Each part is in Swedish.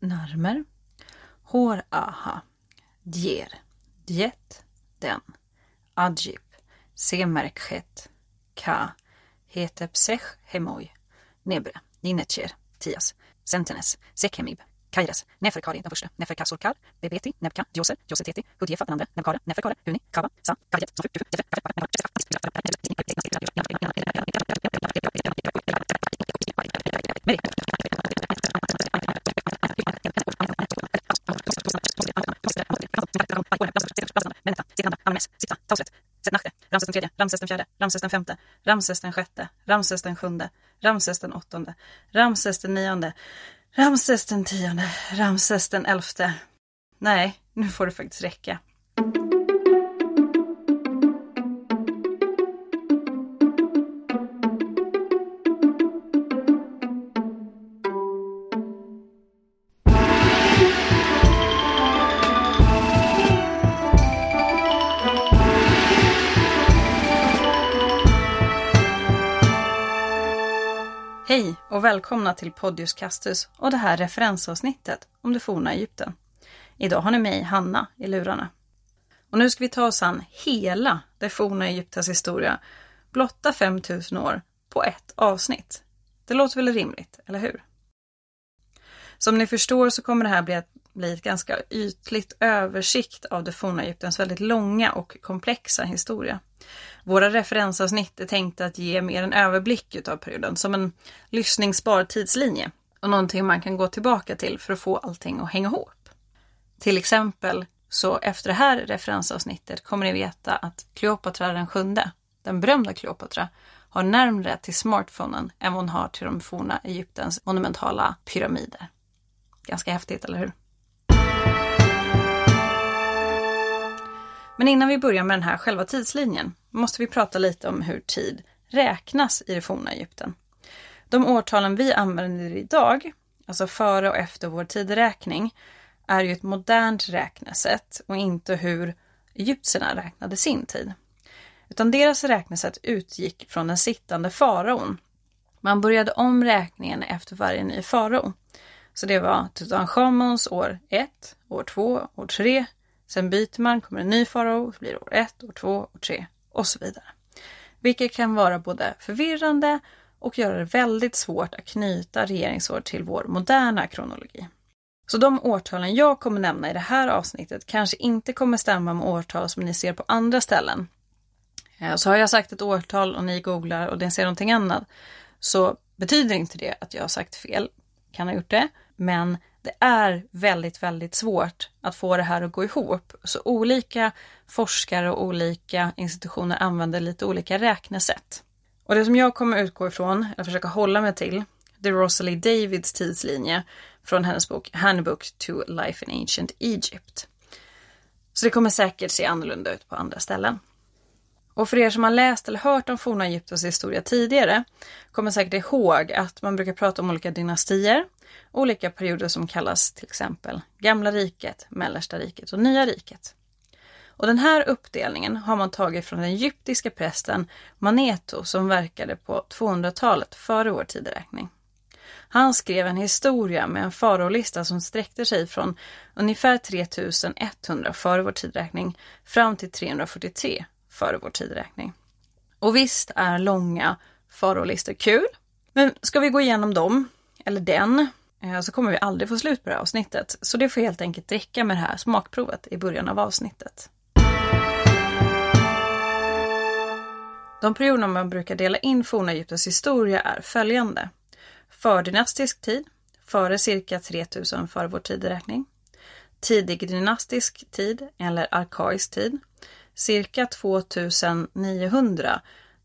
Narmer. Hår aha. Djer. Djet. Den. Adjip. Semerkhet. Ka. Hetepsech hemoj. Nebre. Ninetjer. Tias. Sentenes. Sekhemib. Kairas. Neferkari den första, Neferkasurkar, Bebeti, Nebka, Djoser, Joseteti, Hudjefa den andra, Nebkare, Neferkare, Huni, Kava, Sa, Kaviet, Ramses den tredje, Ramses den fjärde, Ramses den femte, Ramses den sjätte, Ramses den sjunde, Ramses den åttonde, Ramses den nionde, Ramses den tionde, Ramses den elfte. Nej, nu får det faktiskt räcka. Och välkomna till Podius Castus och det här referensavsnittet om det forna Egypten. Idag har ni mig, Hanna, i lurarna. Och nu ska vi ta oss an hela det forna Egyptens historia, blotta 5000 år, på ett avsnitt. Det låter väl rimligt, eller hur? Som ni förstår så kommer det här bli ett, bli ett ganska ytligt översikt av det forna Egyptens väldigt långa och komplexa historia. Våra referensavsnitt är tänkta att ge mer en överblick utav perioden, som en lyssningsbar tidslinje och någonting man kan gå tillbaka till för att få allting att hänga ihop. Till exempel så efter det här referensavsnittet kommer ni veta att Kleopatra den sjunde, den berömda Kleopatra, har närmre till smartphonen än vad hon har till de forna Egyptens monumentala pyramider. Ganska häftigt, eller hur? Men innan vi börjar med den här själva tidslinjen måste vi prata lite om hur tid räknas i det forna Egypten. De årtalen vi använder idag, alltså före och efter vår tideräkning, är ju ett modernt räknesätt och inte hur egyptierna räknade sin tid. Utan deras räknesätt utgick från den sittande faraon. Man började om räkningen efter varje ny farao. Så det var Tutankhamons år 1, år 2, år 3. Sen byter man, kommer en ny farao, så blir det år 1, år 2, år 3 och så vidare. Vilket kan vara både förvirrande och göra det väldigt svårt att knyta regeringsår till vår moderna kronologi. Så de årtalen jag kommer nämna i det här avsnittet kanske inte kommer stämma med årtal som ni ser på andra ställen. Eh, så har jag sagt ett årtal och ni googlar och ni ser någonting annat så betyder inte det att jag har sagt fel. Kan ha gjort det, men det är väldigt, väldigt svårt att få det här att gå ihop. Så olika forskare och olika institutioner använder lite olika räknesätt. Och det som jag kommer utgå ifrån, eller försöka hålla mig till, det är Rosalie Davids tidslinje från hennes bok Handbook to Life in Ancient Egypt. Så det kommer säkert se annorlunda ut på andra ställen. Och för er som har läst eller hört om forna Egyptens historia tidigare kommer säkert ihåg att man brukar prata om olika dynastier, olika perioder som kallas till exempel Gamla riket, Mellersta riket och Nya riket. Och den här uppdelningen har man tagit från den egyptiska prästen Maneto som verkade på 200-talet före vår tideräkning. Han skrev en historia med en faraolista som sträckte sig från ungefär 3100 före vår tidräkning fram till 343 före vår tidräkning. Och visst är långa faraolistor kul, men ska vi gå igenom dem, eller den, eh, så kommer vi aldrig få slut på det här avsnittet. Så det får helt enkelt räcka med det här smakprovet i början av avsnittet. De perioder man brukar dela in forna Egyptens historia är följande. Fördynastisk tid, före cirka 3000 före vår tideräkning. Tidig dynastisk tid eller arkaisk tid, cirka 2900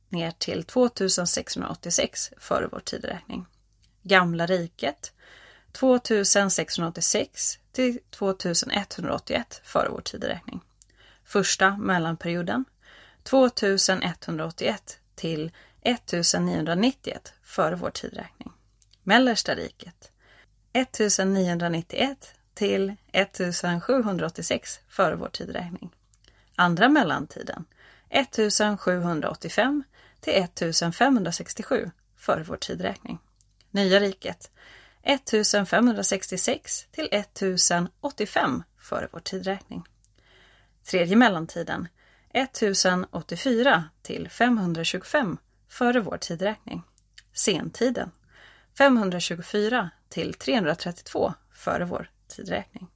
ner till 2686 före vår tideräkning. Gamla riket 2686 till 2181 före vår tideräkning. Första mellanperioden 2181 till 1991 före vår tideräkning. Mellersta riket 1991 till 1786 före vår tideräkning. Andra mellantiden 1785 till 1567 före vår tideräkning. Nya riket 1566 till 1085 före vår tidräkning. Tredje mellantiden 1084 till 525 före vår tidräkning. Sentiden 524 till 332 före vår tidräkning.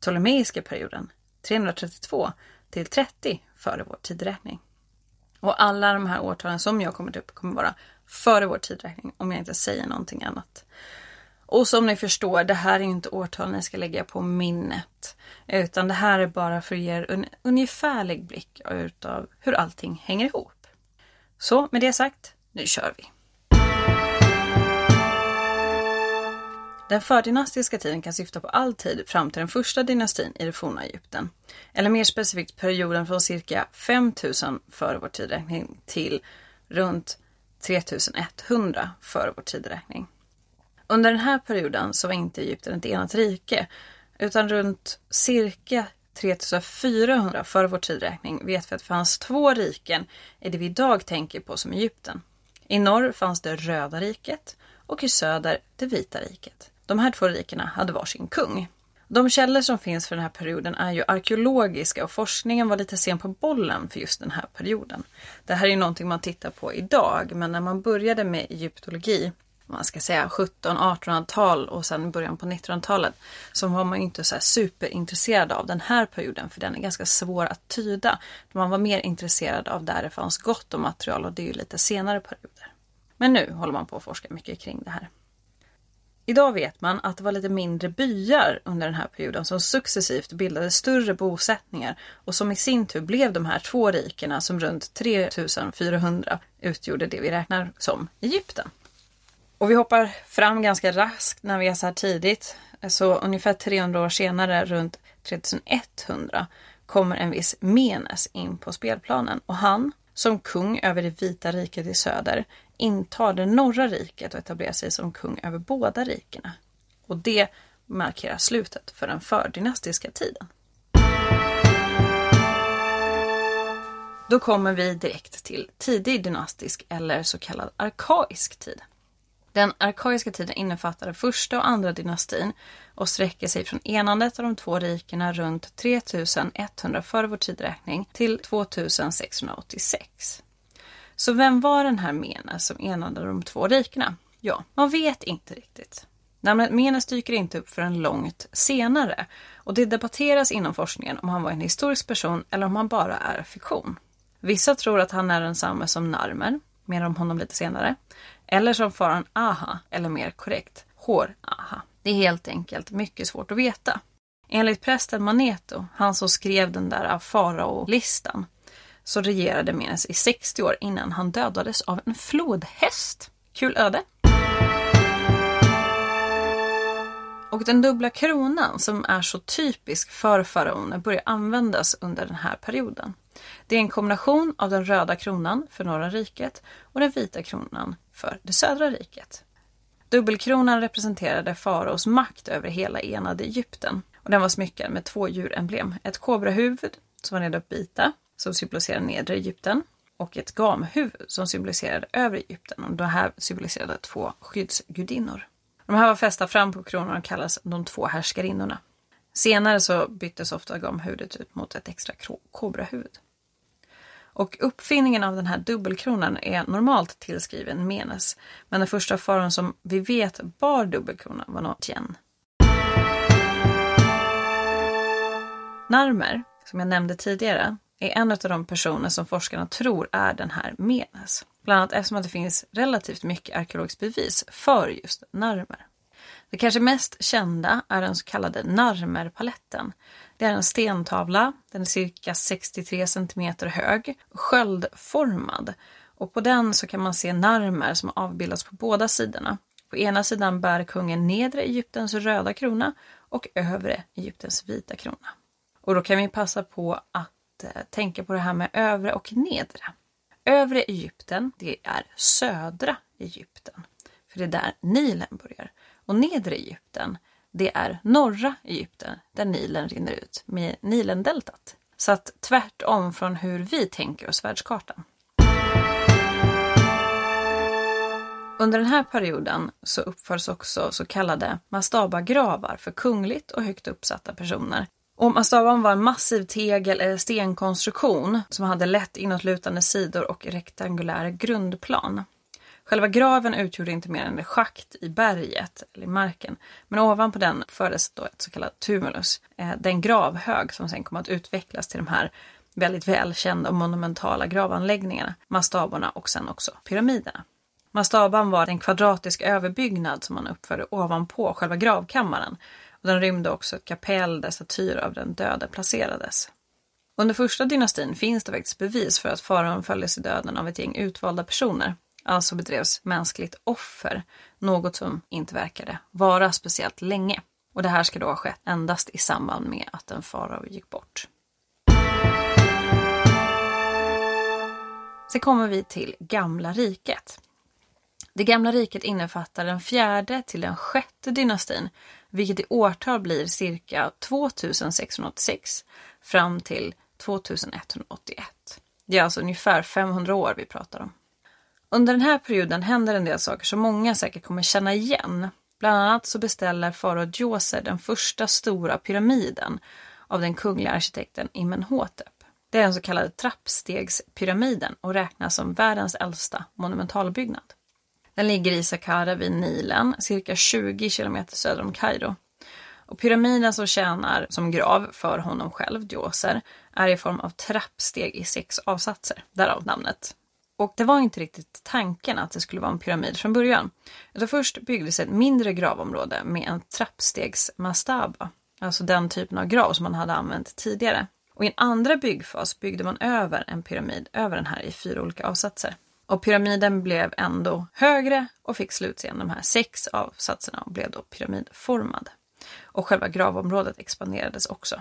Ptolemeiska perioden 332 till 30 före vår tidräkning. Och alla de här årtalen som jag kommit upp kommer vara före vår tidräkning om jag inte säger någonting annat. Och som ni förstår, det här är inte årtal ni ska lägga på minnet. Utan det här är bara för att ge er en ungefärlig blick utav hur allting hänger ihop. Så med det sagt, nu kör vi! Den fördynastiska tiden kan syfta på all tid fram till den första dynastin i det forna Egypten. Eller mer specifikt perioden från cirka 5000 före vår tidräkning till runt 3100 före vår tidräkning. Under den här perioden så var inte Egypten ett enat rike utan runt cirka 3400 före vår tidräkning vet vi att det fanns två riken i det vi idag tänker på som Egypten. I norr fanns det Röda riket och i söder det Vita riket. De här två rikena hade varsin kung. De källor som finns för den här perioden är ju arkeologiska och forskningen var lite sen på bollen för just den här perioden. Det här är ju någonting man tittar på idag, men när man började med egyptologi, man ska säga 17-1800-tal och sen början på 1900-talet, så var man ju inte så superintresserad av den här perioden, för den är ganska svår att tyda. Man var mer intresserad av där det fanns gott om material och det är ju lite senare perioder. Men nu håller man på att forska mycket kring det här. Idag vet man att det var lite mindre byar under den här perioden som successivt bildade större bosättningar och som i sin tur blev de här två rikena som runt 3400 utgjorde det vi räknar som Egypten. Och vi hoppar fram ganska raskt när vi är så här tidigt. Så ungefär 300 år senare, runt 3100, kommer en viss Menes in på spelplanen och han, som kung över det vita riket i söder, intar det norra riket och etablerar sig som kung över båda rikena. Och det markerar slutet för den fördynastiska tiden. Då kommer vi direkt till tidig dynastisk eller så kallad arkaisk tid. Den arkaiska tiden innefattar första och andra dynastin och sträcker sig från enandet av de två rikena runt 3100 före vår tidräkning till 2686. Så vem var den här Menes som enade de två rikena? Ja, man vet inte riktigt. Namnet Menes dyker inte upp förrän långt senare och det debatteras inom forskningen om han var en historisk person eller om han bara är fiktion. Vissa tror att han är densamme som Narmer, mer om honom lite senare, eller som faran Aha, eller mer korrekt, Hår-Aha. Det är helt enkelt mycket svårt att veta. Enligt prästen Maneto, han som skrev den där farao-listan, så regerade Menes i 60 år innan han dödades av en flodhäst. Kul öde! Och den dubbla kronan som är så typisk för faraoner börjar användas under den här perioden. Det är en kombination av den röda kronan för norra riket och den vita kronan för det södra riket. Dubbelkronan representerade faraos makt över hela enade Egypten och den var smyckad med två djuremblem. Ett kobrahuvud som var redo att bita som symboliserar nedre Egypten och ett gamhuvud som symboliserade övre Egypten. Och det här symboliserade två skyddsgudinnor. De här var fästa fram på kronan och kallas de två härskarinnorna. Senare så byttes ofta gamhuvudet ut mot ett extra kobrahuvud. Och uppfinningen av den här dubbelkronan är normalt tillskriven Menes, men den första faran som vi vet bar dubbelkronan var Notjen. Narmer, som jag nämnde tidigare, är en av de personer som forskarna tror är den här Menes. Bland annat eftersom det finns relativt mycket arkeologiskt bevis för just Narmer. Det kanske mest kända är den så kallade Narmerpaletten. Det är en stentavla, den är cirka 63 cm hög, sköldformad och på den så kan man se Narmer som avbildas på båda sidorna. På ena sidan bär kungen nedre Egyptens röda krona och övre Egyptens vita krona. Och då kan vi passa på att Eh, tänka på det här med övre och nedre. Övre Egypten, det är södra Egypten. För det är där Nilen börjar. Och nedre Egypten, det är norra Egypten där Nilen rinner ut med Nilendeltat. Så att tvärtom från hur vi tänker oss världskartan. Under den här perioden så uppförs också så kallade mastabagravar för kungligt och högt uppsatta personer. Och mastaban var en massiv tegel eller stenkonstruktion som hade lätt inåtlutande sidor och rektangulär grundplan. Själva graven utgjorde inte mer än ett schakt i berget eller i marken. Men ovanpå den fördes då ett så kallat tumulus. Eh, den gravhög som sen kom att utvecklas till de här väldigt välkända och monumentala gravanläggningarna, mastaborna och sen också pyramiderna. Mastaban var en kvadratisk överbyggnad som man uppförde ovanpå själva gravkammaren. Och den rymde också ett kapell där statyer av den döde placerades. Under första dynastin finns det faktiskt bevis för att faraon följdes i döden av ett gäng utvalda personer. Alltså bedrevs mänskligt offer, något som inte verkade vara speciellt länge. Och det här ska då ha skett endast i samband med att en farao gick bort. Sen kommer vi till Gamla riket. Det gamla riket innefattar den fjärde till den sjätte dynastin, vilket i årtal blir cirka 2686 fram till 2181. Det är alltså ungefär 500 år vi pratar om. Under den här perioden händer en del saker som många säkert kommer känna igen. Bland annat så beställer farao Djoser den första stora pyramiden av den kungliga arkitekten Imenhotep. Det är den så kallade trappstegspyramiden och räknas som världens äldsta monumentalbyggnad. Den ligger i Saqqara vid Nilen, cirka 20 kilometer söder om Kairo. Och pyramiden som tjänar som grav för honom själv, Djoser, är i form av trappsteg i sex avsatser, därav namnet. Och det var inte riktigt tanken att det skulle vara en pyramid från början. Utan först byggdes ett mindre gravområde med en trappstegsmastaba, alltså den typen av grav som man hade använt tidigare. Och i en andra byggfas byggde man över en pyramid över den här i fyra olika avsatser. Och pyramiden blev ändå högre och fick slutligen de här sex avsatserna och blev då pyramidformad. Och själva gravområdet expanderades också.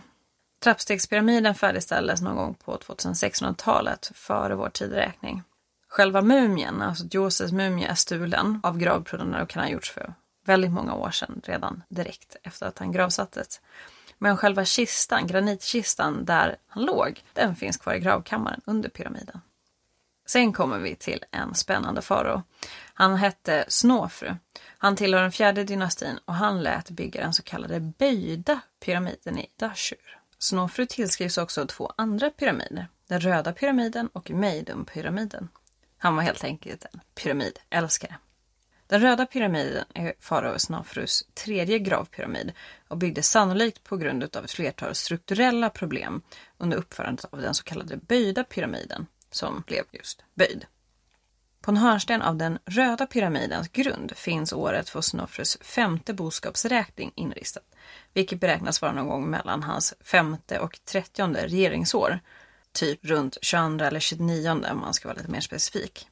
Trappstegspyramiden färdigställdes någon gång på 2600-talet före vår tideräkning. Själva mumien, alltså Joses mumie, är stulen av gravbrunnar och kan ha gjorts för väldigt många år sedan, redan direkt efter att han gravsattes. Men själva kistan, granitkistan där han låg, den finns kvar i gravkammaren under pyramiden. Sen kommer vi till en spännande farao. Han hette Snofru. Han tillhör den fjärde dynastin och han lät bygga den så kallade böjda pyramiden i Dashur. Snofru tillskrivs också två andra pyramider, den röda pyramiden och Meidum-pyramiden. Han var helt enkelt en pyramidälskare. Den röda pyramiden är farao Snofrus tredje gravpyramid och byggdes sannolikt på grund av ett flertal strukturella problem under uppförandet av den så kallade böjda pyramiden som blev just böjd. På en hörnsten av den röda pyramidens grund finns året för Snofrus femte boskapsräkning inristat, vilket beräknas vara någon gång mellan hans femte och trettionde regeringsår, typ runt 22 eller 29 om man ska vara lite mer specifik.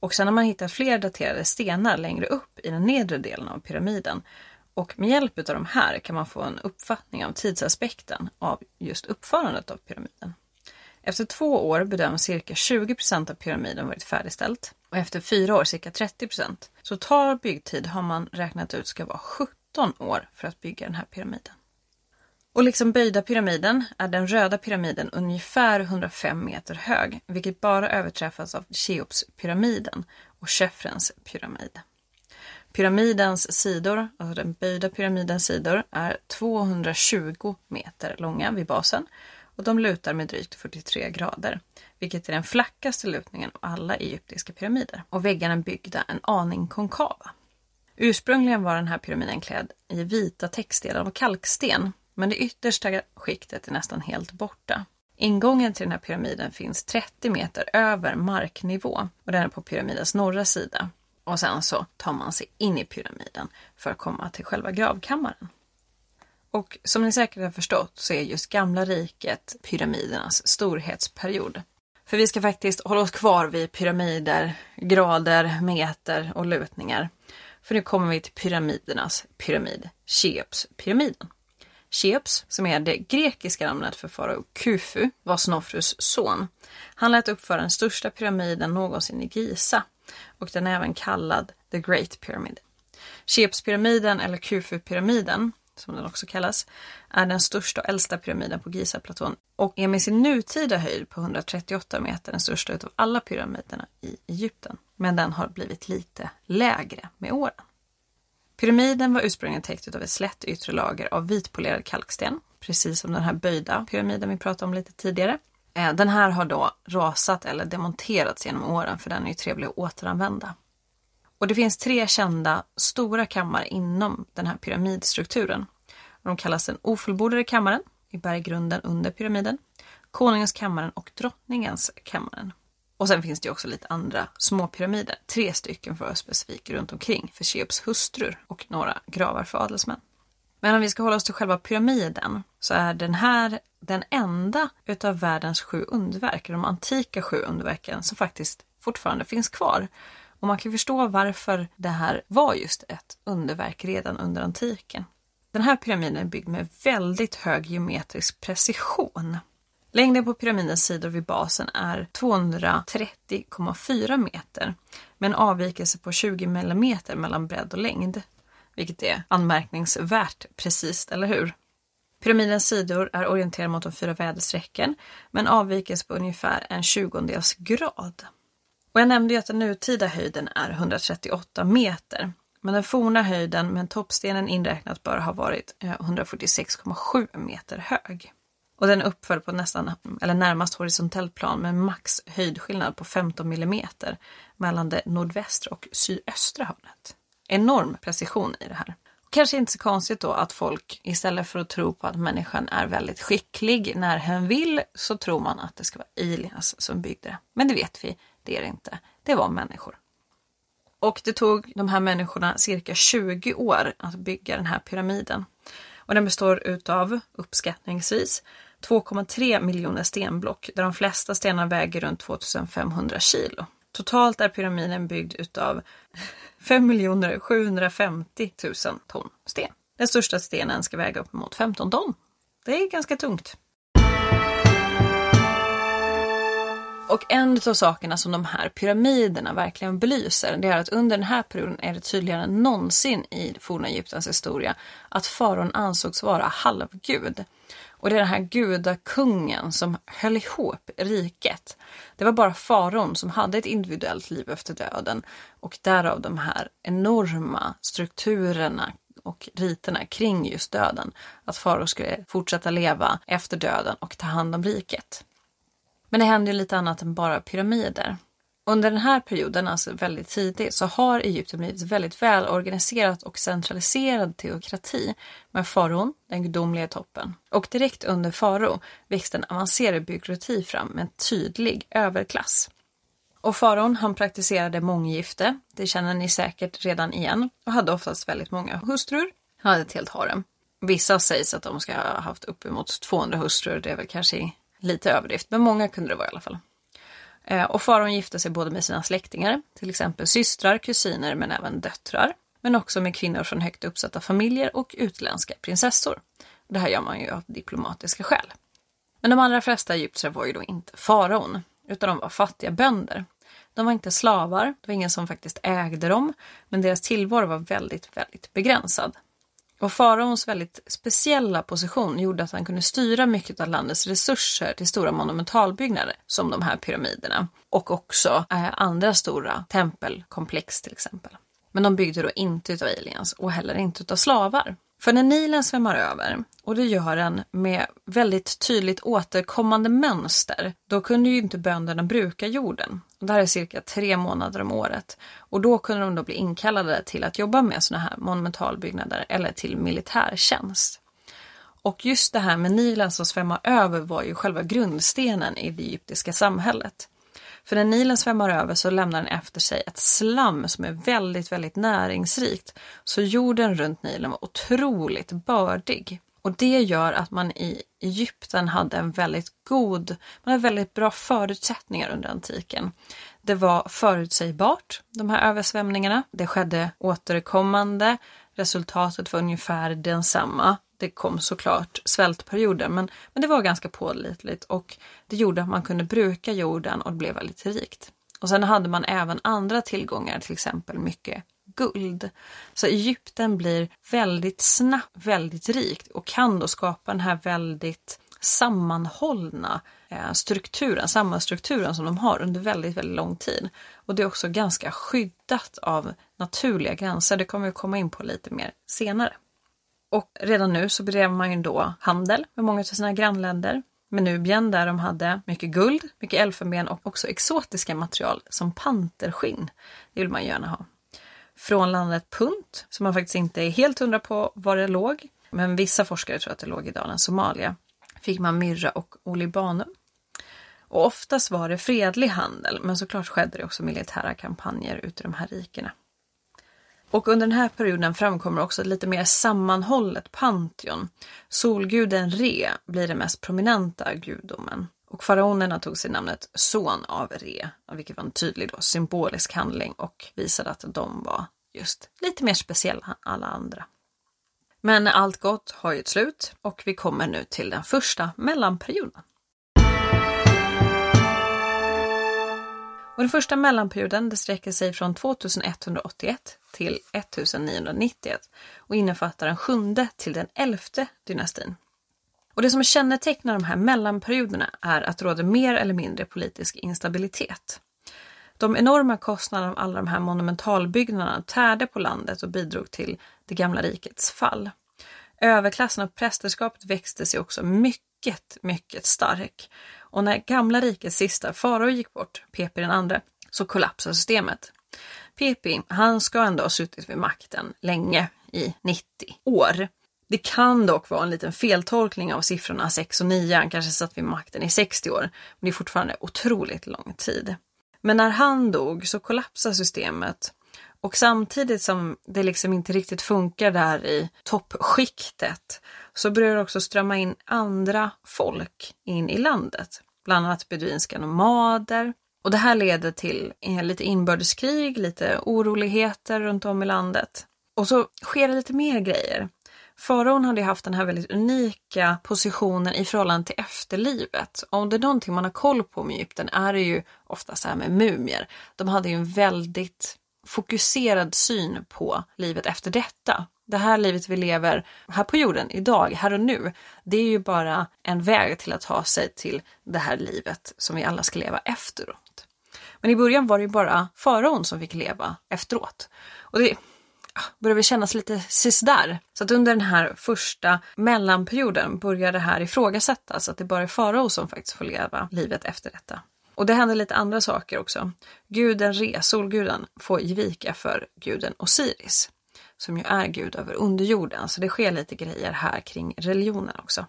Och sen har man hittat fler daterade stenar längre upp i den nedre delen av pyramiden. Och med hjälp av de här kan man få en uppfattning av tidsaspekten av just uppförandet av pyramiden. Efter två år bedöms cirka 20 procent av pyramiden varit färdigställt och efter fyra år cirka 30% Total byggtid har man räknat ut ska vara 17 år för att bygga den här pyramiden. Och liksom böjda pyramiden är den röda pyramiden ungefär 105 meter hög, vilket bara överträffas av Cheopspyramiden och Chefrens pyramid. Pyramidens sidor, alltså den böjda pyramidens sidor, är 220 meter långa vid basen och de lutar med drygt 43 grader, vilket är den flackaste lutningen av alla egyptiska pyramider. Och väggarna är byggda en aning konkava. Ursprungligen var den här pyramiden klädd i vita textdelar av kalksten men det yttersta skiktet är nästan helt borta. Ingången till den här pyramiden finns 30 meter över marknivå och den är på pyramidens norra sida. Och sen så tar man sig in i pyramiden för att komma till själva gravkammaren. Och som ni säkert har förstått så är just gamla riket pyramidernas storhetsperiod. För vi ska faktiskt hålla oss kvar vid pyramider, grader, meter och lutningar. För nu kommer vi till pyramidernas pyramid, Cheopspyramiden. Cheops, som är det grekiska namnet för farao Kufu, var Snofrus son. Han lät uppföra den största pyramiden någonsin i Giza och den är även kallad The Great Pyramid. Cheopspyramiden eller Khufu-pyramiden som den också kallas, är den största och äldsta pyramiden på Gizaplatån och är med sin nutida höjd på 138 meter den största utav alla pyramiderna i Egypten. Men den har blivit lite lägre med åren. Pyramiden var ursprungligen täckt av ett slätt yttre lager av vitpolerad kalksten, precis som den här böjda pyramiden vi pratade om lite tidigare. Eh, den här har då rasat eller demonterats genom åren för den är ju trevlig att återanvända. Och det finns tre kända stora kammare inom den här pyramidstrukturen. De kallas den ofullbordade kammaren i berggrunden under pyramiden, konungens kammaren och drottningens kammaren. Och sen finns det också lite andra små pyramider, tre stycken för att vara specifik runt omkring för Cheops hustrur och några gravar för adelsmän. Men om vi ska hålla oss till själva pyramiden så är den här den enda utav världens sju underverk, de antika sju underverken som faktiskt fortfarande finns kvar. Och man kan förstå varför det här var just ett underverk redan under antiken. Den här pyramiden är byggd med väldigt hög geometrisk precision. Längden på pyramidens sidor vid basen är 230,4 meter med en avvikelse på 20 millimeter mellan bredd och längd. Vilket är anmärkningsvärt precis, eller hur? Pyramidens sidor är orienterade mot de fyra väderstrecken med en avvikelse på ungefär en tjugondels grad. Och jag nämnde ju att den nutida höjden är 138 meter. Men den forna höjden med toppstenen inräknat bör ha varit eh, 146,7 meter hög. Och den uppförd på nästan, eller närmast horisontellt plan med max höjdskillnad på 15 millimeter mellan det nordvästra och sydöstra hörnet. Enorm precision i det här. Kanske inte så konstigt då att folk istället för att tro på att människan är väldigt skicklig när hen vill så tror man att det ska vara aliens som byggde det. Men det vet vi, det är det inte. Det var människor. Och det tog de här människorna cirka 20 år att bygga den här pyramiden. Och den består utav uppskattningsvis 2,3 miljoner stenblock där de flesta stenar väger runt 2500 kilo. Totalt är pyramiden byggd utav 5 750 000 ton sten. Den största stenen ska väga upp mot 15 ton. Det är ganska tungt. Och en av sakerna som de här pyramiderna verkligen belyser, det är att under den här perioden är det tydligare än någonsin i forna Egyptens historia att faraon ansågs vara halvgud. Och det är den här gudakungen som höll ihop riket. Det var bara faraon som hade ett individuellt liv efter döden och därav de här enorma strukturerna och riterna kring just döden. Att farao skulle fortsätta leva efter döden och ta hand om riket. Men det händer ju lite annat än bara pyramider. Under den här perioden, alltså väldigt tidigt, så har Egypten blivit väldigt välorganiserat och centraliserad teokrati med faraon, den gudomliga toppen. Och direkt under farao växte en avancerad byråkrati fram med en tydlig överklass. Och faraon han praktiserade månggifte, det känner ni säkert redan igen, och hade oftast väldigt många hustrur. Han hade ett helt harem. Vissa sägs att de ska ha haft uppemot 200 hustrur, det är väl kanske lite överdrift, men många kunde det vara i alla fall. Eh, och faraon gifte sig både med sina släktingar, till exempel systrar, kusiner men även döttrar. Men också med kvinnor från högt uppsatta familjer och utländska prinsessor. Det här gör man ju av diplomatiska skäl. Men de allra flesta egyptier var ju då inte faraon, utan de var fattiga bönder. De var inte slavar, det var ingen som faktiskt ägde dem, men deras tillvaro var väldigt, väldigt begränsad. Och faraons väldigt speciella position gjorde att han kunde styra mycket av landets resurser till stora monumentalbyggnader som de här pyramiderna och också eh, andra stora tempelkomplex till exempel. Men de byggde då inte utav aliens och heller inte utav slavar. För när Nilen svämmar över, och det gör den med väldigt tydligt återkommande mönster, då kunde ju inte bönderna bruka jorden. Det här är cirka tre månader om året. Och då kunde de då bli inkallade till att jobba med sådana här monumentalbyggnader eller till militärtjänst. Och just det här med Nilen som svämmar över var ju själva grundstenen i det egyptiska samhället. För när Nilen svämmar över så lämnar den efter sig ett slam som är väldigt, väldigt näringsrikt. Så jorden runt Nilen var otroligt bördig. Och det gör att man i Egypten hade en väldigt god, man hade väldigt bra förutsättningar under antiken. Det var förutsägbart, de här översvämningarna. Det skedde återkommande. Resultatet var ungefär densamma. Det kom såklart svältperioder, men, men det var ganska pålitligt och det gjorde att man kunde bruka jorden och det blev väldigt rikt. Och sen hade man även andra tillgångar, till exempel mycket guld. Så Egypten blir väldigt snabbt väldigt rikt och kan då skapa den här väldigt sammanhållna eh, strukturen, sammanstrukturen som de har under väldigt, väldigt lång tid. Och det är också ganska skyddat av naturliga gränser. Det kommer vi komma in på lite mer senare. Och redan nu så bedrev man ju då handel med många av sina grannländer. Med Nubien där de hade mycket guld, mycket elfenben och också exotiska material som panterskinn. Det vill man gärna ha. Från landet Punt, som man faktiskt inte är helt hundra på var det låg, men vissa forskare tror att det låg i dalen Somalia, fick man myrra och olibanum. Och oftast var det fredlig handel, men såklart skedde det också militära kampanjer ute i de här rikena. Och under den här perioden framkommer också ett lite mer sammanhållet Pantheon. Solguden Re blir den mest prominenta gudomen. Och faraonerna tog sig namnet son av Re, vilket var en tydlig då, symbolisk handling och visade att de var just lite mer speciella än alla andra. Men allt gott har ju ett slut och vi kommer nu till den första mellanperioden. Och den första mellanperioden det sträcker sig från 2181 till 1991 och innefattar den sjunde till den elfte dynastin. Och det som kännetecknar de här mellanperioderna är att det råder mer eller mindre politisk instabilitet. De enorma kostnaderna av alla de här monumentalbyggnaderna tärde på landet och bidrog till det gamla rikets fall. Överklassen och prästerskapet växte sig också mycket, mycket stark. Och när gamla rikets sista farao gick bort, Pepi den andre, så kollapsade systemet. Pepi, han ska ändå ha suttit vid makten länge, i 90 år. Det kan dock vara en liten feltolkning av siffrorna 6 och 9. Han kanske satt vid makten i 60 år, men det är fortfarande otroligt lång tid. Men när han dog så kollapsade systemet och samtidigt som det liksom inte riktigt funkar där i toppskiktet så börjar det också strömma in andra folk in i landet. Bland annat beduinska nomader. Och det här leder till lite inbördeskrig, lite oroligheter runt om i landet. Och så sker det lite mer grejer. Faraon hade haft den här väldigt unika positionen i förhållande till efterlivet. Om det är någonting man har koll på med Egypten är det ju ofta så här med mumier. De hade ju en väldigt fokuserad syn på livet efter detta. Det här livet vi lever här på jorden idag, här och nu, det är ju bara en väg till att ta sig till det här livet som vi alla ska leva efteråt. Men i början var det ju bara faraon som fick leva efteråt. Och det börjar väl kännas lite sisådär. Så att under den här första mellanperioden börjar det här ifrågasättas, att det bara är farao som faktiskt får leva livet efter detta. Och det händer lite andra saker också. Guden Re, solguden, får ge vika för guden Osiris, som ju är gud över underjorden. Så det sker lite grejer här kring religionen också.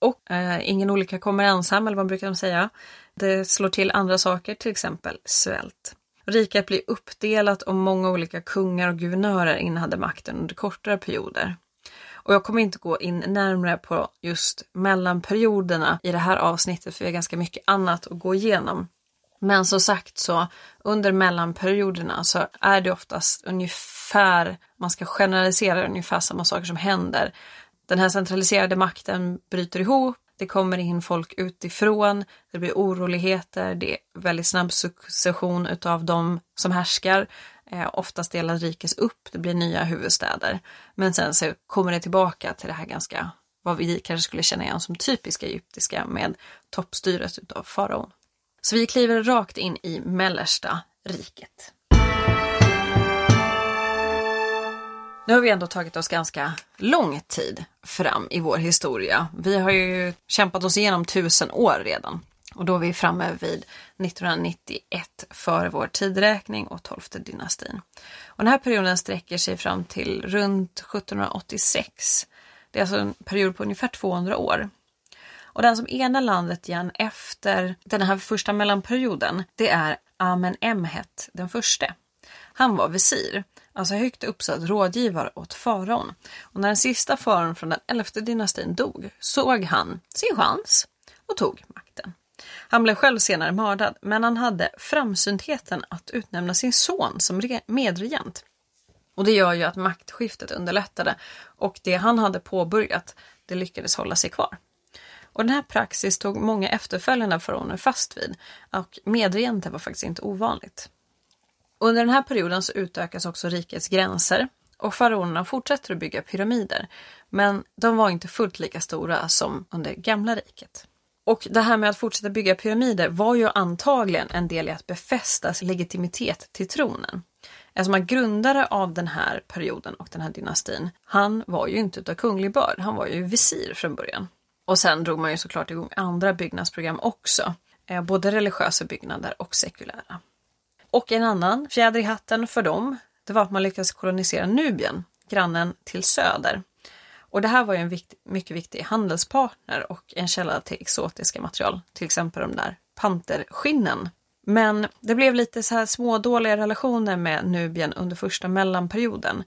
Och eh, ingen olycka kommer ensam, eller vad brukar de säga? Det slår till andra saker, till exempel svält. Riket blir uppdelat och många olika kungar och guvernörer innehade makten under kortare perioder. Och jag kommer inte gå in närmare på just mellanperioderna i det här avsnittet för vi har ganska mycket annat att gå igenom. Men som sagt så under mellanperioderna så är det oftast ungefär, man ska generalisera ungefär samma saker som händer. Den här centraliserade makten bryter ihop, det kommer in folk utifrån, det blir oroligheter, det är väldigt snabb succession utav de som härskar. Eh, oftast delas rikes upp, det blir nya huvudstäder. Men sen så kommer det tillbaka till det här ganska, vad vi kanske skulle känna igen som typiska egyptiska med toppstyret utav faraon. Så vi kliver rakt in i mellersta riket. Nu har vi ändå tagit oss ganska lång tid fram i vår historia. Vi har ju kämpat oss igenom tusen år redan. Och då är vi framme vid 1991 för vår tidräkning och 12 dynastin. Och den här perioden sträcker sig fram till runt 1786. Det är alltså en period på ungefär 200 år. Och den som enar landet igen efter den här första mellanperioden, det är Amen Emhet den förste. Han var visir, alltså högt uppsatt rådgivare åt faraon. Och när den sista faraon från den elfte dynastin dog såg han sin chans och tog makten. Han blev själv senare mördad, men han hade framsyntheten att utnämna sin son som medregent. Och det gör ju att maktskiftet underlättade och det han hade påbörjat, det lyckades hålla sig kvar. Och den här praxis tog många efterföljande faraoner fast vid och medregenter var faktiskt inte ovanligt. Under den här perioden så utökas också rikets gränser och faraonerna fortsätter att bygga pyramider. Men de var inte fullt lika stora som under gamla riket. Och det här med att fortsätta bygga pyramider var ju antagligen en del i att befästa legitimitet till tronen. Eftersom man grundare av den här perioden och den här dynastin, han var ju inte utav kunglig börd, han var ju visir från början. Och sen drog man ju såklart igång andra byggnadsprogram också, eh, både religiösa byggnader och sekulära. Och en annan fjäder i hatten för dem, det var att man lyckades kolonisera Nubien, grannen till söder. Och det här var ju en vikt, mycket viktig handelspartner och en källa till exotiska material, till exempel de där panterskinnen. Men det blev lite så här smådåliga relationer med Nubien under första mellanperioden.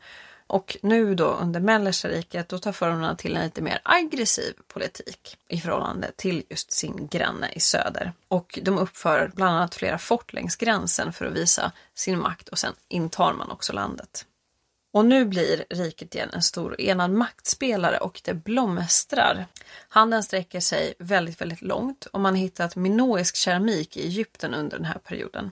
Och nu då under Mellersta riket, då tar förhållandena till en lite mer aggressiv politik i förhållande till just sin granne i söder. Och de uppför bland annat flera fort längs gränsen för att visa sin makt och sen intar man också landet. Och nu blir riket igen en stor enad maktspelare och det blomstrar. Handeln sträcker sig väldigt, väldigt långt och man har hittat minoisk keramik i Egypten under den här perioden.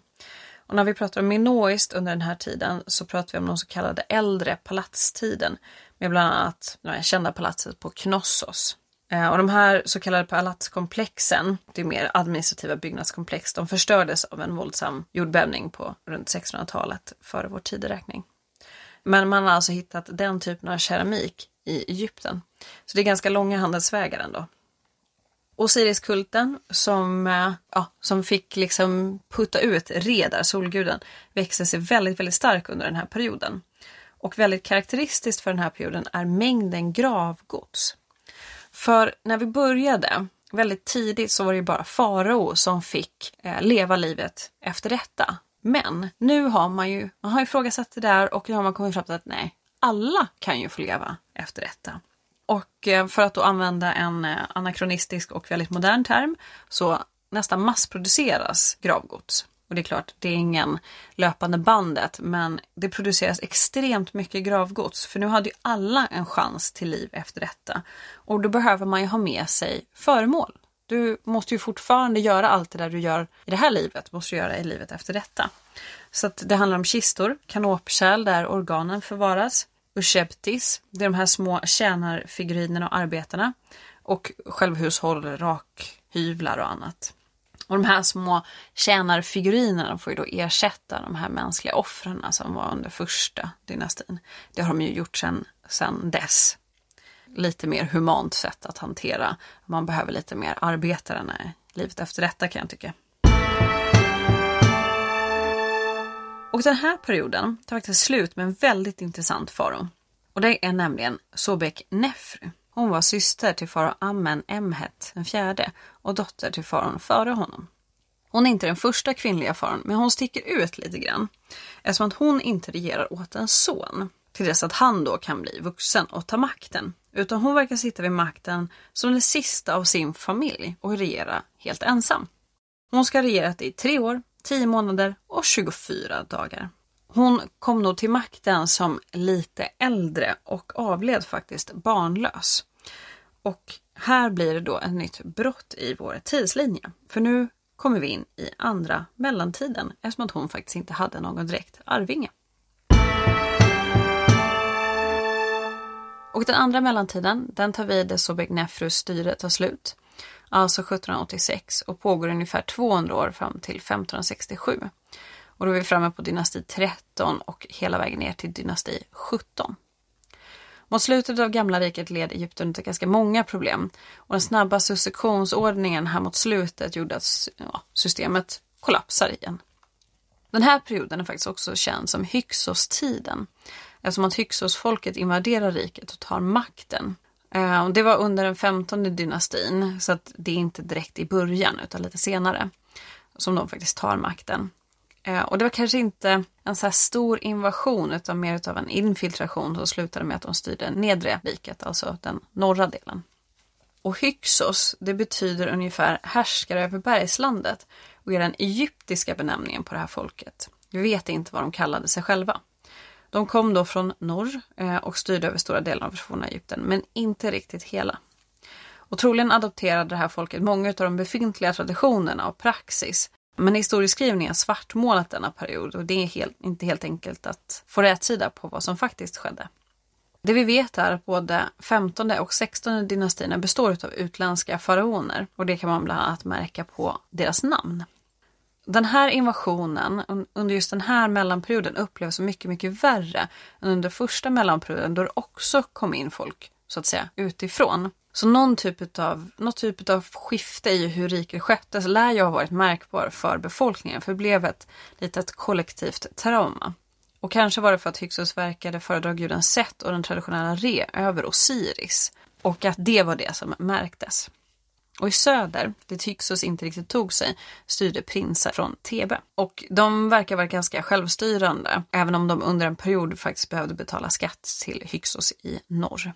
Och när vi pratar om minoiskt under den här tiden så pratar vi om de så kallade äldre palatstiden med bland annat det kända palatset på Knossos. Eh, och de här så kallade palatskomplexen, det är mer administrativa byggnadskomplex, de förstördes av en våldsam jordbävning på runt 1600-talet före vår tideräkning. Men man har alltså hittat den typen av keramik i Egypten. Så det är ganska långa handelsvägar ändå. Osiriskulten som, eh, ja, som fick liksom putta ut Redar, solguden, växte sig väldigt, väldigt stark under den här perioden. Och väldigt karaktäristiskt för den här perioden är mängden gravgods. För när vi började, väldigt tidigt, så var det bara farao som fick eh, leva livet efter detta. Men nu har man ju, man har ifrågasatt det där och nu har man kommit fram till att nej, alla kan ju få leva efter detta. Och eh, för att då använda en eh, anakronistisk och väldigt modern term så nästan massproduceras gravgods. Och det är klart, det är ingen löpande bandet, men det produceras extremt mycket gravgods. För nu hade ju alla en chans till liv efter detta. Och då behöver man ju ha med sig föremål. Du måste ju fortfarande göra allt det där du gör i det här livet, måste du göra i livet efter detta. Så att det handlar om kistor, kanopkärl där organen förvaras, Ushebtis, det är de här små tjänarfigurinerna och arbetarna och självhushåll, rakhyvlar och annat. Och de här små tjänarfigurinerna får ju då ersätta de här mänskliga offren som var under första dynastin. Det har de ju gjort sedan sen dess lite mer humant sätt att hantera. Man behöver lite mer arbetare när livet efter detta kan jag tycka. Och den här perioden tar faktiskt slut med en väldigt intressant farao. Och det är nämligen Sobek Nefru. Hon var syster till farao Amen Emhet den fjärde och dotter till faraon före honom. Hon är inte den första kvinnliga faraon, men hon sticker ut lite grann eftersom att hon inte regerar åt en son till dess att han då kan bli vuxen och ta makten. Utan hon verkar sitta vid makten som den sista av sin familj och regera helt ensam. Hon ska ha regerat i tre år, 10 månader och 24 dagar. Hon kom nog till makten som lite äldre och avled faktiskt barnlös. Och här blir det då ett nytt brott i vår tidslinje. För nu kommer vi in i andra mellantiden eftersom att hon faktiskt inte hade någon direkt arvinge. Och den andra mellantiden, den tar vid där Sobek Nefrus styre tar slut, alltså 1786 och pågår ungefär 200 år fram till 1567. Och då är vi framme på dynasti 13 och hela vägen ner till dynasti 17. Mot slutet av gamla riket led Egypten till ganska många problem och den snabba successionsordningen här mot slutet gjorde att ja, systemet kollapsar igen. Den här perioden är faktiskt också känd som Hyksos-tiden eftersom att Hyksos-folket invaderar riket och tar makten. Eh, och det var under den femtonde dynastin, så att det är inte direkt i början utan lite senare som de faktiskt tar makten. Eh, och det var kanske inte en så här stor invasion utan mer av en infiltration som slutade med att de styrde nedre riket, alltså den norra delen. Och Hyksos, det betyder ungefär härskare över bergslandet och är den egyptiska benämningen på det här folket. Vi vet inte vad de kallade sig själva. De kom då från norr eh, och styrde över stora delar av forna Egypten, men inte riktigt hela. Och troligen adopterade det här folket många av de befintliga traditionerna och praxis Men historieskrivningen har svartmålat denna period och det är helt, inte helt enkelt att få rätsida på vad som faktiskt skedde. Det vi vet är att både 15 och 16 dynastierna består av utländska faraoner och det kan man bland annat märka på deras namn. Den här invasionen under just den här mellanperioden upplevs som mycket, mycket värre än under första mellanperioden då det också kom in folk så att säga utifrån. Så någon typ av, något typ av skifte i hur riket sköttes lär ju ha varit märkbar för befolkningen för det blev ett litet kollektivt trauma. Och kanske var det för att Hyksos verkade föredra guden Set och den traditionella Re över Osiris. Och att det var det som märktes. Och i söder, dit Hyksos inte riktigt tog sig, styrde prinsar från Thebe. Och de verkar vara ganska självstyrande, även om de under en period faktiskt behövde betala skatt till Hyksos i norr.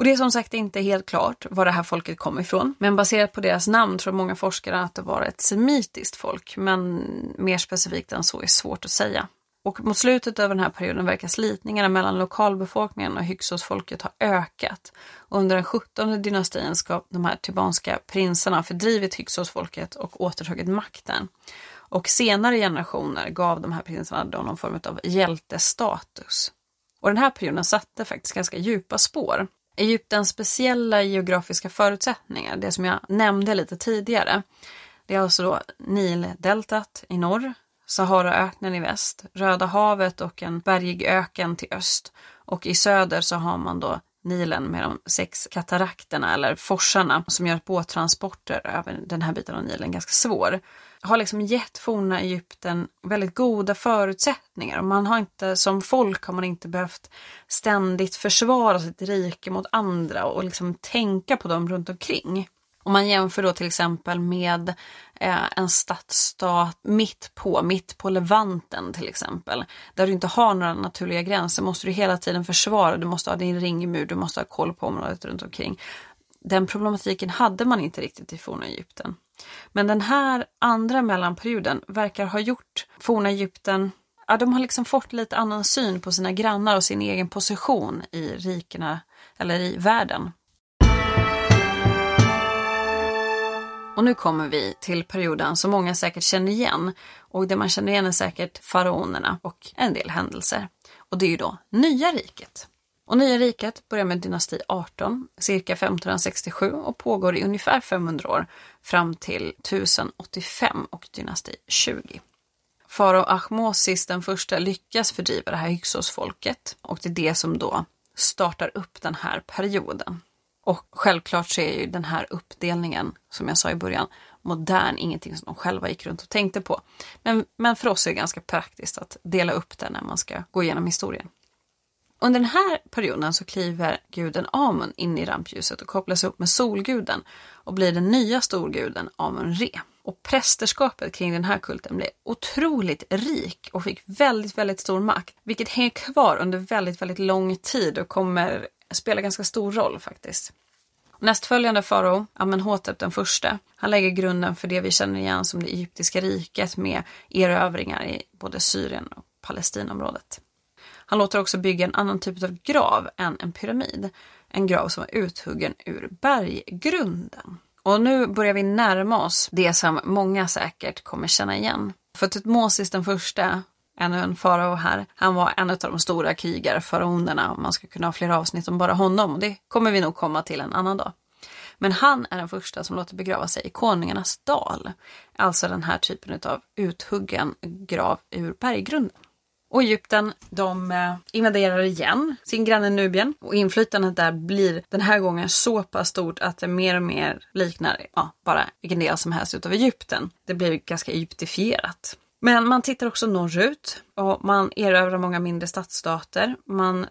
Och det är som sagt inte helt klart var det här folket kom ifrån. Men baserat på deras namn tror många forskare att det var ett semitiskt folk. Men mer specifikt än så är svårt att säga. Och mot slutet av den här perioden verkar slitningarna mellan lokalbefolkningen och Hyksos-folket ha ökat. Och under den 17 dynastin ska de här tibanska prinsarna fördrivit Hyksos-folket och återtagit makten. Och senare generationer gav de här prinsarna då någon form av hjältestatus. Och den här perioden satte faktiskt ganska djupa spår. Egyptens speciella geografiska förutsättningar, det som jag nämnde lite tidigare, det är alltså då Nildeltat i norr, Saharaöknen i väst, Röda havet och en bergig öken till öst. Och i söder så har man då Nilen med de sex katarakterna eller forsarna som gör att båttransporter över den här biten av Nilen ganska svår. Har liksom gett forna Egypten väldigt goda förutsättningar och man har inte som folk har man inte behövt ständigt försvara sitt rike mot andra och liksom tänka på dem runt omkring. Om man jämför då till exempel med eh, en stadsstat mitt på, mitt på Levanten till exempel, där du inte har några naturliga gränser, måste du hela tiden försvara, du måste ha din ringmur, du måste ha koll på området runt omkring. Den problematiken hade man inte riktigt i forna Egypten. Men den här andra mellanperioden verkar ha gjort forna Egypten Ja, de har liksom fått lite annan syn på sina grannar och sin egen position i rikena eller i världen. Och nu kommer vi till perioden som många säkert känner igen. Och det man känner igen är säkert faraonerna och en del händelser. Och det är ju då Nya riket. Och Nya riket börjar med dynasti 18, cirka 1567 och pågår i ungefär 500 år fram till 1085 och dynasti 20. Farao Ahmosis den första lyckas fördriva det här Hyksos-folket och det är det som då startar upp den här perioden. Och självklart så är ju den här uppdelningen, som jag sa i början, modern, ingenting som de själva gick runt och tänkte på. Men, men för oss är det ganska praktiskt att dela upp den när man ska gå igenom historien. Under den här perioden så kliver guden Amun in i rampljuset och kopplas upp med solguden och blir den nya storguden Amun-Re. Och prästerskapet kring den här kulten blev otroligt rik och fick väldigt, väldigt stor makt, vilket hänger kvar under väldigt, väldigt lång tid och kommer spelar ganska stor roll faktiskt. Nästföljande farao, Amenhotep den första, han lägger grunden för det vi känner igen som det egyptiska riket med erövringar i både Syrien och Palestinområdet. Han låter också bygga en annan typ av grav än en pyramid. En grav som är uthuggen ur berggrunden. Och nu börjar vi närma oss det som många säkert kommer känna igen. För Tutmosis den första, ännu en farao här, han var en av de stora krigarfaraonerna och man ska kunna ha flera avsnitt om bara honom och det kommer vi nog komma till en annan dag. Men han är den första som låter begrava sig i Konungarnas dal, alltså den här typen av uthuggen grav ur berggrunden. Och Egypten, de eh, invaderar igen sin granne Nubien och inflytandet där blir den här gången så pass stort att det mer och mer liknar ja, bara vilken del som helst utav Egypten. Det blir ganska egyptifierat. Men man tittar också norrut och man erövrar många mindre stadsstater. Man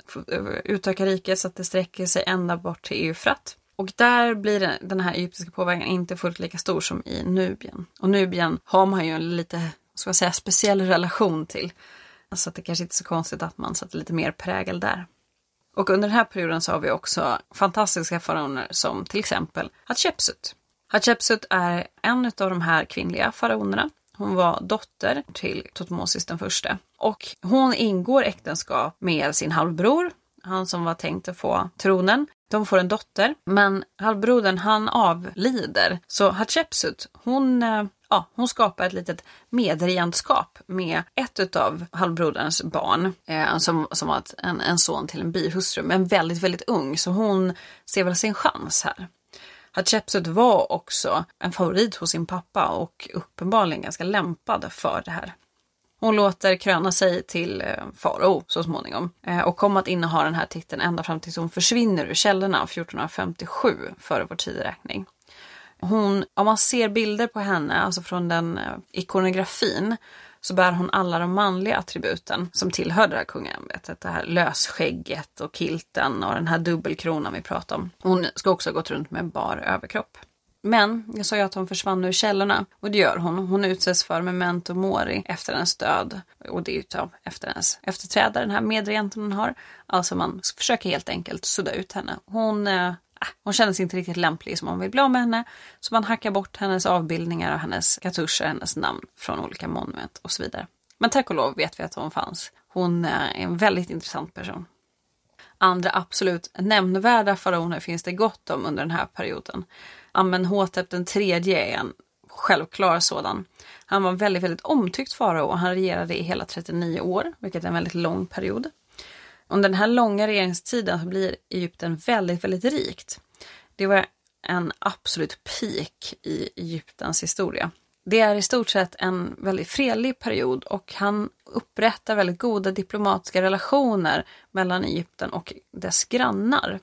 utökar riket så att det sträcker sig ända bort till Eufrat. Och där blir den här egyptiska påverkan inte fullt lika stor som i Nubien. Och Nubien har man ju en lite, ska jag säga, speciell relation till. Så att det kanske inte är så konstigt att man sätter lite mer prägel där. Och under den här perioden så har vi också fantastiska faraoner som till exempel Hatshepsut. Hatshepsut är en av de här kvinnliga faraonerna. Hon var dotter till Tutmosis den första. Och hon ingår äktenskap med sin halvbror, han som var tänkt att få tronen. De får en dotter, men halvbrodern han avlider. Så Hatshepsut, hon eh, ja, hon skapar ett litet medregentskap med ett av halvbroderns barn eh, som, som var ett, en, en son till en bihustru, men väldigt, väldigt ung. Så hon ser väl sin chans här. Hatshepsut var också en favorit hos sin pappa och uppenbarligen ganska lämpad för det här. Hon låter kröna sig till eh, farao så småningom eh, och kom att inneha den här titeln ända fram tills hon försvinner ur källorna 1457 före vår tideräkning. Hon, om man ser bilder på henne, alltså från den eh, ikonografin, så bär hon alla de manliga attributen som tillhör det här kungaämbetet. Det här lösskägget och kilten och den här dubbelkronan vi pratade om. Hon ska också ha gått runt med bar överkropp. Men jag sa ju att hon försvann ur källorna och det gör hon. Hon utsätts för memento mori efter hennes död och det är utav efter hennes efterträdare, den här medregenten hon har. Alltså man försöker helt enkelt sudda ut henne. Hon eh, hon kändes inte riktigt lämplig som man vill bli av med henne. Så man hackar bort hennes avbildningar och hennes kartuscher, hennes namn från olika monument och så vidare. Men tack och lov vet vi att hon fanns. Hon eh, är en väldigt intressant person. Andra absolut nämnvärda faraoner finns det gott om under den här perioden. Amenhotep den tredje är en självklar sådan. Han var en väldigt, väldigt omtyckt farao och han regerade i hela 39 år, vilket är en väldigt lång period. Under den här långa regeringstiden blir Egypten väldigt, väldigt rikt. Det var en absolut peak i Egyptens historia. Det är i stort sett en väldigt fredlig period och han upprättar väldigt goda diplomatiska relationer mellan Egypten och dess grannar.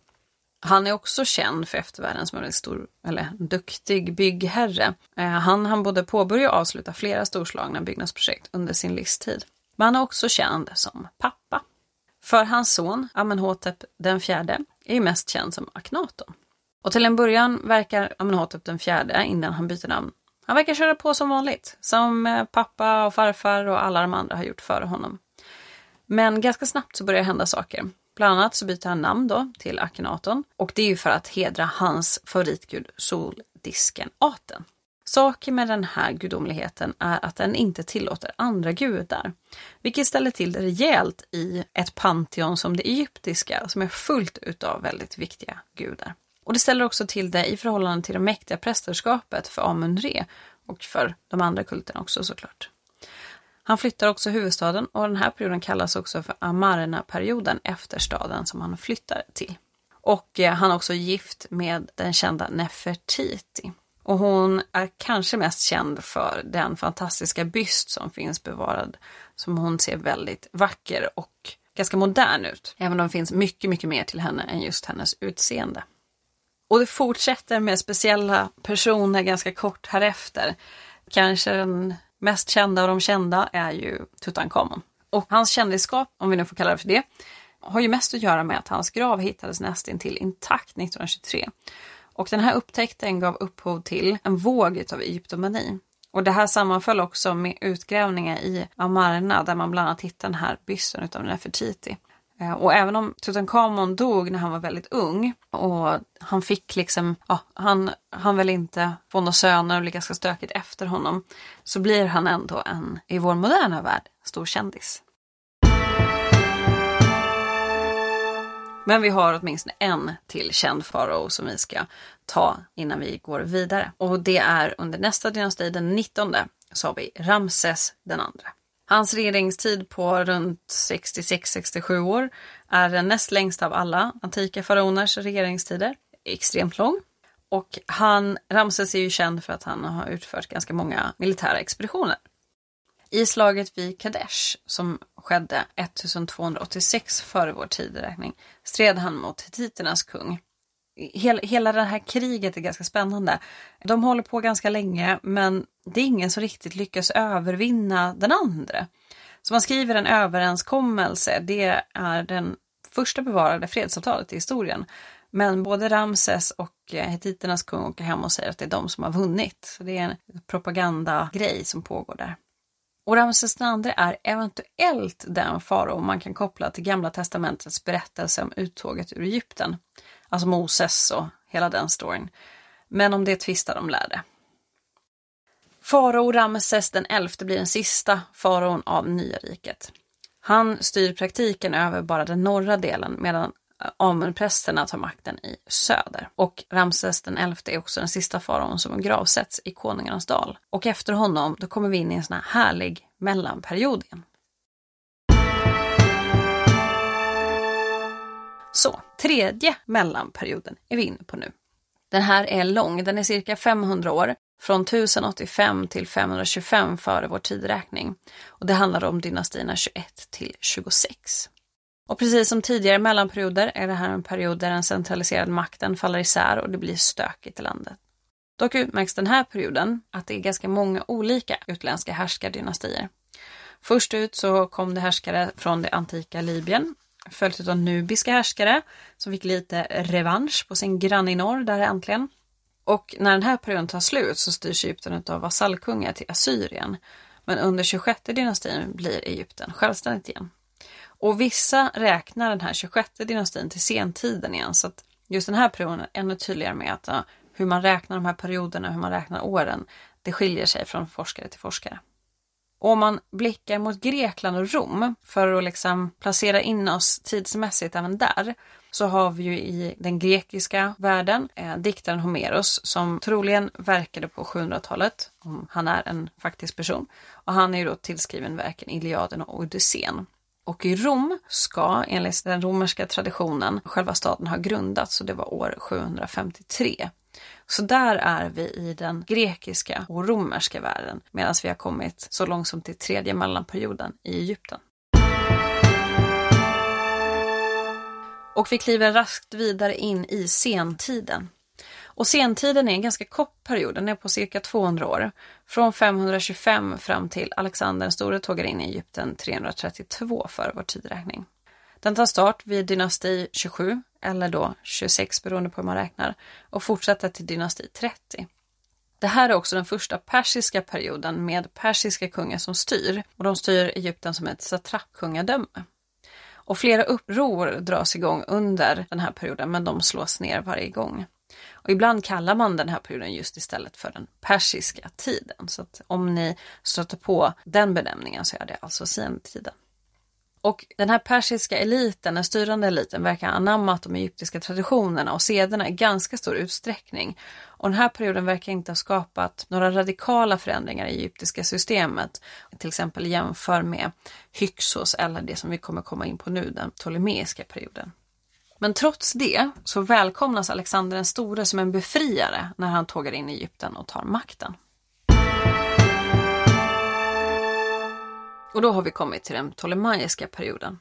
Han är också känd för eftervärlden som en väldigt stor, eller duktig byggherre. Eh, han hann både påbörja och avsluta flera storslagna byggnadsprojekt under sin livstid. Men han är också känd som pappa. För hans son, Amenhotep den fjärde, är ju mest känd som Akhenaton. Och till en början verkar Amenhotep den fjärde, innan han byter namn, han verkar köra på som vanligt, som eh, pappa och farfar och alla de andra har gjort före honom. Men ganska snabbt så börjar det hända saker. Bland annat så byter han namn då till Akhenaton och det är ju för att hedra hans favoritgud soldisken Aten. Saken med den här gudomligheten är att den inte tillåter andra gudar, vilket ställer till det rejält i ett pantheon som det egyptiska som är fullt utav väldigt viktiga gudar. Och det ställer också till det i förhållande till det mäktiga prästerskapet för Amun-Re och för de andra kulterna också såklart. Han flyttar också huvudstaden och den här perioden kallas också för Amarna-perioden efter staden som han flyttar till. Och eh, han är också gift med den kända Nefertiti. Och hon är kanske mest känd för den fantastiska byst som finns bevarad. Som hon ser väldigt vacker och ganska modern ut. Även om det finns mycket, mycket mer till henne än just hennes utseende. Och det fortsätter med speciella personer ganska kort härefter. Kanske den mest kända av de kända är ju Tutankhamon. Och hans kändisskap, om vi nu får kalla det för det, har ju mest att göra med att hans grav hittades nästintill intakt 1923. Och den här upptäckten gav upphov till en våg av egyptomani. Och det här sammanföll också med utgrävningar i Amarna där man bland annat hittade den här bysten utav Nefertiti. Eh, och även om Tutankhamon dog när han var väldigt ung och han fick liksom, ja, han, han väl inte få några söner och blir ganska stökigt efter honom, så blir han ändå en, i vår moderna värld, stor kändis. Men vi har åtminstone en till känd farao som vi ska ta innan vi går vidare. Och det är under nästa dynasti, den 19, så har vi Ramses den andra. Hans regeringstid på runt 66-67 år är den näst längsta av alla antika faraoners regeringstider. Extremt lång. Och han, Ramses är ju känd för att han har utfört ganska många militära expeditioner. I slaget vid Kadesh, som skedde 1286 före vår tideräkning, stred han mot hittiternas kung. Hela, hela det här kriget är ganska spännande. De håller på ganska länge, men det är ingen som riktigt lyckas övervinna den andra. Så man skriver en överenskommelse, det är den första bevarade fredsavtalet i historien. Men både Ramses och eh, hettiternas kung åker hem och säger att det är de som har vunnit. Så det är en propagandagrej som pågår där. Och Ramses II är eventuellt den farao man kan koppla till Gamla Testamentets berättelse om uttåget ur Egypten. Alltså Moses och hela den storyn. Men om det tvistar de lärde. Farao Ramses den elfte blir den sista faraon av nya riket. Han styr praktiken över bara den norra delen medan Amunprästerna tar makten i söder. Och Ramses den elfte är också den sista faraon som gravsätts i Konungarnas dal. Och efter honom, då kommer vi in i en sån här härlig mellanperiod igen. Så, tredje mellanperioden är vi inne på nu. Den här är lång, den är cirka 500 år, från 1085 till 525 före vår tideräkning. Och det handlar om dynastierna 21 till 26. Och precis som tidigare mellanperioder är det här en period där den centraliserade makten faller isär och det blir stökigt i landet. Dock utmärks den här perioden att det är ganska många olika utländska härskardynastier. Först ut så kom det härskare från det antika Libyen, följt av nubiska härskare som fick lite revansch på sin granne i norr, där äntligen. Och när den här perioden tar slut så styrs Egypten av vasallkungar till Assyrien. Men under 26 dynastin blir Egypten självständigt igen. Och vissa räknar den här 26 dynastin till sentiden igen, så att just den här perioden är ännu tydligare med att ja, hur man räknar de här perioderna, hur man räknar åren, det skiljer sig från forskare till forskare. Och om man blickar mot Grekland och Rom för att liksom placera in oss tidsmässigt även där, så har vi ju i den grekiska världen eh, diktaren Homeros som troligen verkade på 700-talet, om han är en faktisk person. Och han är ju då tillskriven verken Iliaden och Odysseen. Och i Rom ska enligt den romerska traditionen själva staden ha grundats och det var år 753. Så där är vi i den grekiska och romerska världen medan vi har kommit så långt som till tredje mellanperioden i Egypten. Och vi kliver raskt vidare in i sentiden. Och sentiden är en ganska kort period, den är på cirka 200 år. Från 525 fram till Alexander den store tågar in i Egypten 332 för vår tidräkning. Den tar start vid dynasti 27, eller då 26 beroende på hur man räknar, och fortsätter till dynasti 30. Det här är också den första persiska perioden med persiska kungar som styr och de styr Egypten som ett satrappkungadöme. Och flera uppror dras igång under den här perioden men de slås ner varje gång. Och ibland kallar man den här perioden just istället för den persiska tiden. Så att om ni stöter på den benämningen så är det alltså sentiden. Och den här persiska eliten, den styrande eliten, verkar ha anammat de egyptiska traditionerna och sederna i ganska stor utsträckning. Och den här perioden verkar inte ha skapat några radikala förändringar i egyptiska systemet. Till exempel jämför med Hyksos eller det som vi kommer komma in på nu, den ptolemeiska perioden. Men trots det så välkomnas Alexander den store som en befriare när han tågar in i Egypten och tar makten. Och då har vi kommit till den ptolemaiska perioden.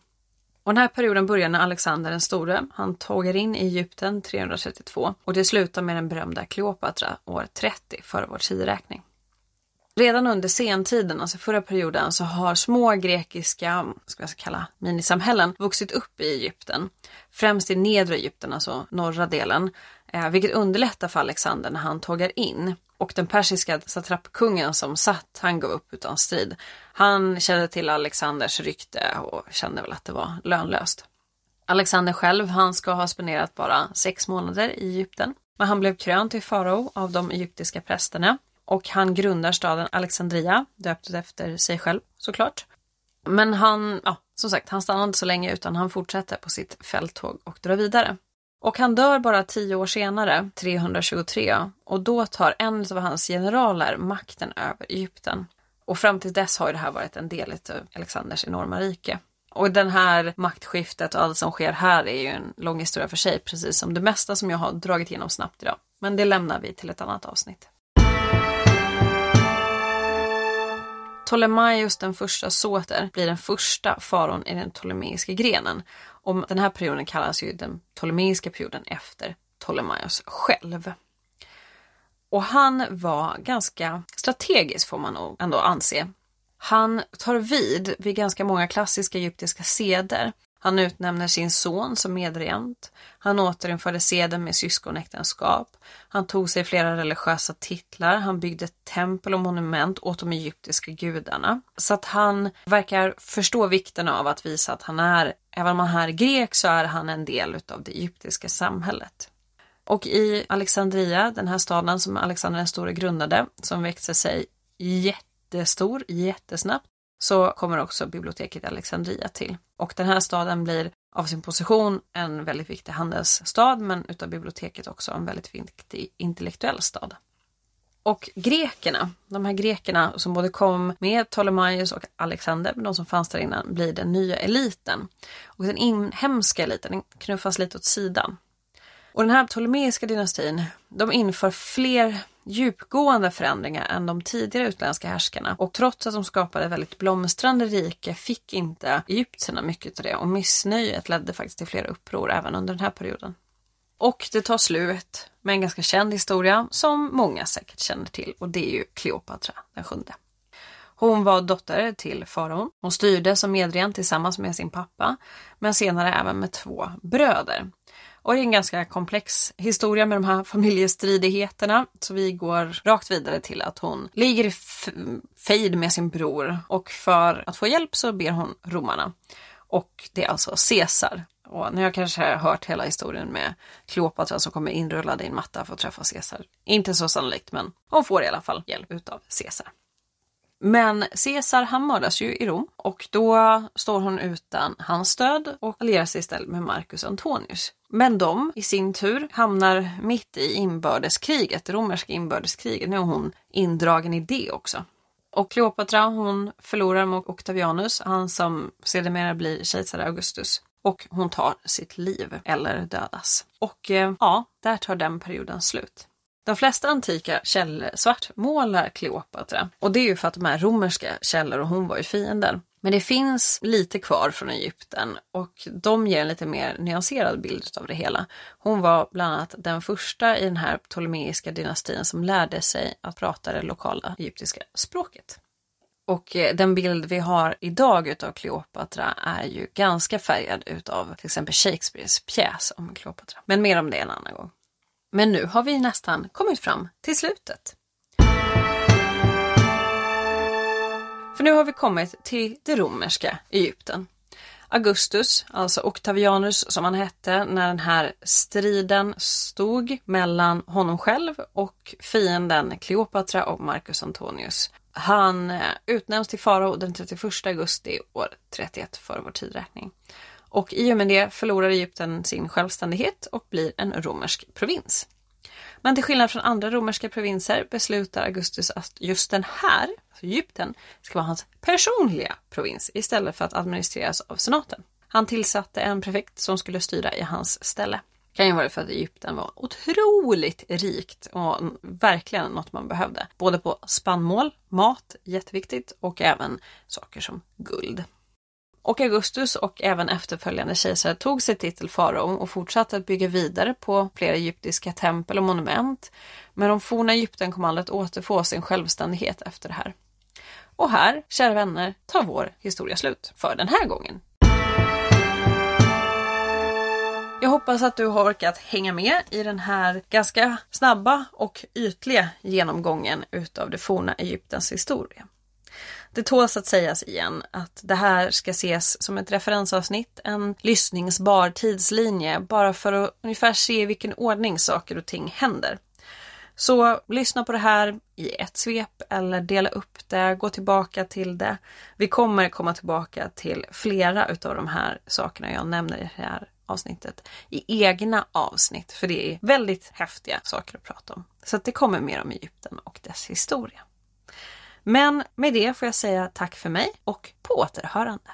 Och den här perioden börjar när Alexander den store, han tågar in i Egypten 332 och det slutar med den berömda Kleopatra år 30 före vår tideräkning. Redan under sentiden, alltså förra perioden, så har små grekiska, ska jag kalla minisamhällen, vuxit upp i Egypten. Främst i nedre Egypten, alltså norra delen, eh, vilket underlättar för Alexander när han tågar in. Och den persiska satrappkungen som satt, han gav upp utan strid. Han kände till Alexanders rykte och kände väl att det var lönlöst. Alexander själv, han ska ha spenderat bara sex månader i Egypten. Men han blev krönt till farao av de egyptiska prästerna och han grundar staden Alexandria, döpt efter sig själv såklart. Men han, ja, som sagt, han stannar inte så länge utan han fortsätter på sitt fälttåg och drar vidare. Och han dör bara tio år senare, 323, och då tar en av hans generaler makten över Egypten. Och fram till dess har ju det här varit en del av Alexanders enorma rike. Och den här maktskiftet och allt som sker här är ju en lång historia för sig, precis som det mesta som jag har dragit igenom snabbt idag. Men det lämnar vi till ett annat avsnitt. Ptolemaios den första Soter blir den första faron i den ptolemeiska grenen. Och den här perioden kallas ju den ptolemeiska perioden efter Ptolemaios själv. Och han var ganska strategisk får man nog ändå anse. Han tar vid vid ganska många klassiska egyptiska seder han utnämner sin son som medregent. Han återinförde seden med syskonäktenskap. Han tog sig flera religiösa titlar. Han byggde tempel och monument åt de egyptiska gudarna. Så att han verkar förstå vikten av att visa att han är, även om han är grek, så är han en del av det egyptiska samhället. Och i Alexandria, den här staden som Alexander den store grundade, som växte sig jättestor jättesnabbt, så kommer också biblioteket Alexandria till. Och den här staden blir av sin position en väldigt viktig handelsstad men utav biblioteket också en väldigt viktig intellektuell stad. Och grekerna, de här grekerna som både kom med Ptolemaios och Alexander, de som fanns där innan, blir den nya eliten. Och den inhemska eliten den knuffas lite åt sidan. Och den här ptolemeiska dynastin, de inför fler djupgående förändringar än de tidigare utländska härskarna. Och trots att de skapade väldigt blomstrande rike fick inte egyptierna mycket av det och missnöjet ledde faktiskt till flera uppror även under den här perioden. Och det tar slut med en ganska känd historia som många säkert känner till och det är ju Kleopatra den sjunde. Hon var dotter till faraon. Hon styrde som medregent tillsammans med sin pappa, men senare även med två bröder. Och det är en ganska komplex historia med de här familjestridigheterna. Så vi går rakt vidare till att hon ligger i fejd med sin bror och för att få hjälp så ber hon romarna. Och det är alltså Caesar. Och ni har kanske hört hela historien med Kleopatra som kommer inrullad i en matta för att träffa Caesar. Inte så sannolikt men hon får i alla fall hjälp utav Caesar. Men Caesar han mördas ju i Rom och då står hon utan hans stöd och allierar sig istället med Marcus Antonius. Men de i sin tur hamnar mitt i inbördeskriget, det romerska inbördeskriget. Nu är hon indragen i det också. Och Kleopatra hon förlorar mot Octavianus, han som sedermera blir kejsare Augustus. Och hon tar sitt liv eller dödas. Och eh, ja, där tar den perioden slut. De flesta antika källor svartmålar Kleopatra och det är ju för att de är romerska källor och hon var ju fienden. Men det finns lite kvar från Egypten och de ger en lite mer nyanserad bild av det hela. Hon var bland annat den första i den här ptolemeiska dynastin som lärde sig att prata det lokala egyptiska språket. Och eh, den bild vi har idag utav Kleopatra är ju ganska färgad utav till exempel Shakespeares pjäs om Kleopatra. Men mer om det en annan gång. Men nu har vi nästan kommit fram till slutet. För nu har vi kommit till det romerska Egypten. Augustus, alltså Octavianus som han hette när den här striden stod mellan honom själv och fienden Kleopatra och Marcus Antonius. Han eh, utnämns till farao den 31 augusti år 31 för vår tidräkning. Och i och med det förlorar Egypten sin självständighet och blir en romersk provins. Men till skillnad från andra romerska provinser beslutar Augustus att just den här, alltså Egypten, ska vara hans personliga provins istället för att administreras av senaten. Han tillsatte en prefekt som skulle styra i hans ställe. Det kan ju vara för att Egypten var otroligt rikt och verkligen något man behövde. Både på spannmål, mat, jätteviktigt, och även saker som guld. Och Augustus och även efterföljande kejsare tog sig titel farao och fortsatte att bygga vidare på flera egyptiska tempel och monument. Men de forna Egypten kom aldrig att återfå sin självständighet efter det här. Och här, kära vänner, tar vår historia slut för den här gången. Jag hoppas att du har orkat hänga med i den här ganska snabba och ytliga genomgången utav det forna Egyptens historia. Det tåls att sägas igen att det här ska ses som ett referensavsnitt, en lyssningsbar tidslinje, bara för att ungefär se i vilken ordning saker och ting händer. Så lyssna på det här i ett svep eller dela upp det, gå tillbaka till det. Vi kommer komma tillbaka till flera utav de här sakerna jag nämner i det här avsnittet i egna avsnitt, för det är väldigt häftiga saker att prata om. Så att det kommer mer om Egypten och dess historia. Men med det får jag säga tack för mig och på återhörande.